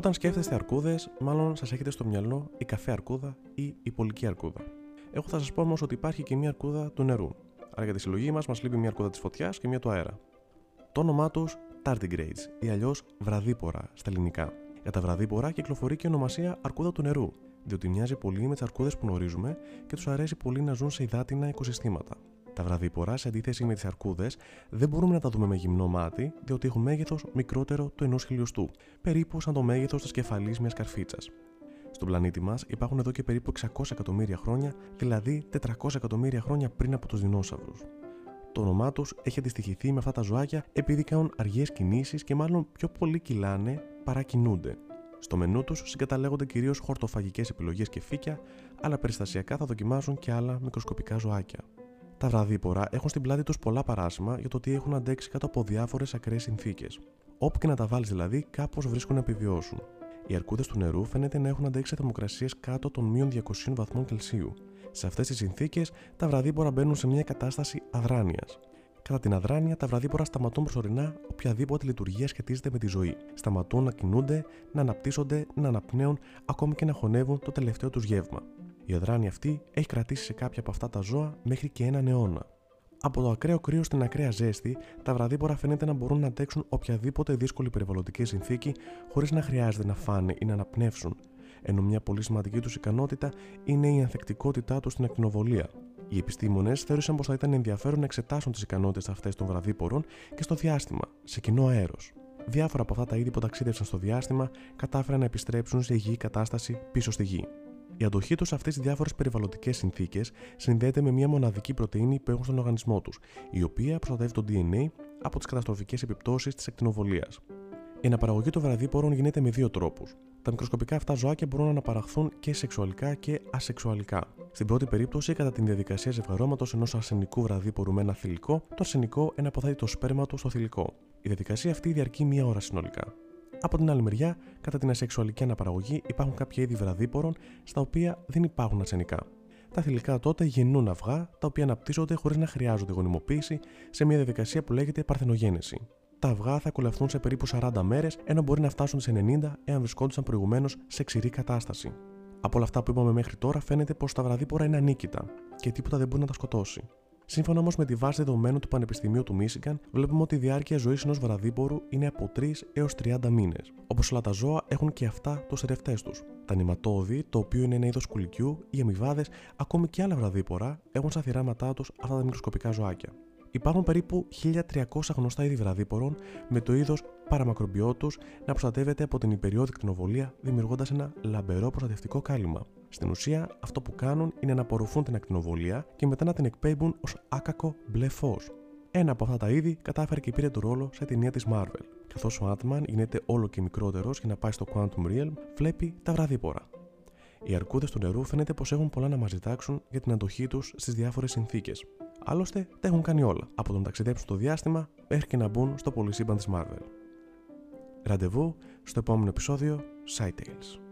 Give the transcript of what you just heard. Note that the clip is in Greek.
Όταν σκέφτεστε αρκούδες, μάλλον σας έχετε στο μυαλό η καφέ αρκούδα ή η πολική αρκούδα. Εγώ θα σας πω όμως ότι υπάρχει και μια αρκούδα του νερού. Άρα για τη συλλογή μας, μας λείπει μια αρκούδα της φωτιάς και μια του αέρα. Το όνομά τους tardigrades ή αλλιώς βραδίπορα στα ελληνικά. Για τα βραδίπορα κυκλοφορεί και η ονομασία αρκούδα του νερού, διότι μοιάζει πολύ με τις αρκούδες που γνωρίζουμε και τους αρέσει πολύ να ζουν σε υδάτινα οικοσυστήματα. Τα βραδίπορα, σε αντίθεση με τις αρκούδες, δεν μπορούμε να τα δούμε με γυμνό μάτι, διότι έχουν μέγεθος μικρότερο του ενός χιλιοστού, περίπου σαν το μέγεθος της κεφαλής μιας καρφίτσας. Στον πλανήτη μας υπάρχουν εδώ και περίπου 600 εκατομμύρια χρόνια, δηλαδή 400 εκατομμύρια χρόνια πριν από τους δεινόσαυρους. Το όνομά τους έχει αντιστοιχηθεί με αυτά τα ζωάκια επειδή κάνουν αργές κινήσεις και μάλλον πιο πολύ κυλάνε παρά κινούνται. Στο μενού τους συγκαταλέγονται κυρίως χορτοφαγικές επιλογές και φύκια, αλλά περιστασιακά θα δοκιμάσουν και άλλα μικροσκοπικά ζωάκια. Τα βραδίπορα έχουν στην πλάτη τους πολλά παράσημα για το ότι έχουν αντέξει κάτω από διάφορες ακραίες συνθήκες. Όπου και να τα βάλεις δηλαδή, κάπως βρίσκουν να επιβιώσουν. Οι αρκούδες του νερού φαίνεται να έχουν αντέξει θερμοκρασίες κάτω των μείων 200 βαθμών Κελσίου. Σε αυτές τις συνθήκες, τα βραδίπορα μπαίνουν σε μια κατάσταση αδράνειας. Κατά την αδράνεια, τα βραδίπορα σταματούν προσωρινά οποιαδήποτε λειτουργία σχετίζεται με τη ζωή. Σταματούν να κινούνται, να αναπτύσσονται, να αναπνέουν, ακόμη και να χωνεύουν το τελευταίο τους γεύμα. Η αδράνεια αυτή έχει κρατήσει σε κάποια από αυτά τα ζώα μέχρι και έναν αιώνα. Από το ακραίο κρύο στην ακραία ζέστη, τα βραδίπορα φαίνεται να μπορούν να αντέξουν οποιαδήποτε δύσκολη περιβαλλοντική συνθήκη χωρίς να χρειάζεται να φάνε ή να αναπνεύσουν, ενώ μια πολύ σημαντική τους ικανότητα είναι η ανθεκτικότητά τους στην ακτινοβολία. Οι επιστήμονες θεώρησαν πως θα ήταν ενδιαφέρον να εξετάσουν τις ικανότητες αυτές των βραδίπορων και στο διάστημα, σε κοινό αέρος. Διάφορα από αυτά τα είδη που ταξίδευσαν στο διάστημα κατάφεραν να επιστρέψουν σε υγιή κατάσταση πίσω στη γη. Η αντοχή τους σε αυτές τις διάφορες περιβαλλοντικές συνθήκες συνδέεται με μια μοναδική πρωτενη που έχουν στον οργανισμό τους, η οποία προστατεύει το DNA από τις καταστροφικές επιπτώσεις της ακτινοβολία. Η αναπαραγωγή των βραδίπορων γίνεται με δύο τρόπους. Τα μικροσκοπικά αυτά ζωάκια μπορούν να αναπαραχθούν και σεξουαλικά και ασεξουαλικά. Στην πρώτη περίπτωση, κατά την διαδικασία ζευγαρώματος ενός αρσενικού βραδίπορου με ένα θηλυκό, το αρσενικό εναποθέτει το σπέρμα του στο θηλυκό. Η διαδικασία αυτή διαρκεί μία ώρα συνολικά. Από την άλλη μεριά, κατά την ασεξουαλική αναπαραγωγή υπάρχουν κάποια είδη βραδίπορων στα οποία δεν υπάρχουν αρσενικά. Τα θηλυκά τότε γεννούν αυγά τα οποία αναπτύσσονται χωρίς να χρειάζονται γονιμοποίηση σε μια διαδικασία που λέγεται παρθενογένεση. Τα αυγά θα κολευθούν σε περίπου 40 μέρες, ενώ μπορεί να φτάσουν σε 90 εάν βρισκόντουσαν προηγουμένως σε ξηρή κατάσταση. Από όλα αυτά που είπαμε μέχρι τώρα, φαίνεται πως τα βραδίπορα είναι ανίκητα και τίποτα δεν μπορεί να τα σκοτώσει. Σύμφωνα όμως με τη βάση δεδομένων του Πανεπιστημίου του Μίσιγκαν, βλέπουμε ότι η διάρκεια ζωής ενός βραδίπορου είναι από 3 έως 30 μήνες. Όπως όλα τα ζώα έχουν και αυτά τους ερευτές τους. Τα νηματόδη, το οποίο είναι ένα είδος κουλικιού, οι αμοιβάδες, ακόμη και άλλα βραδίπορα έχουν στα θυράματά τους αυτά τα μικροσκοπικά ζωάκια. Υπάρχουν περίπου 1300 γνωστά είδη βραδίπορων με το είδος παραμακρομπιότου να προστατεύεται από την υπεριόδη κτηνοβολία δημιουργώντας ένα λαμπερό προστατευτικό κάλυμα. Στην ουσία, αυτό που κάνουν είναι να απορροφούν την ακτινοβολία και μετά να την εκπέμπουν ως άκακο μπλε φως. Ένα από αυτά τα είδη κατάφερε και πήρε το ρόλο σε ταινία της Marvel. Καθώς ο Ant-Man γίνεται όλο και μικρότερος για να πάει στο Quantum Realm, βλέπει τα βραδίπορα. Οι αρκούδες του νερού φαίνεται πως έχουν πολλά να μας ζητάξουν για την αντοχή τους στις διάφορες συνθήκες. Άλλωστε, τα έχουν κάνει όλα, από το να ταξιδέψουν στο διάστημα μέχρι και να μπουν στο πολυσύμπαν της Marvel. Ραντεβού στο επόμενο επεισόδιο Side Tales.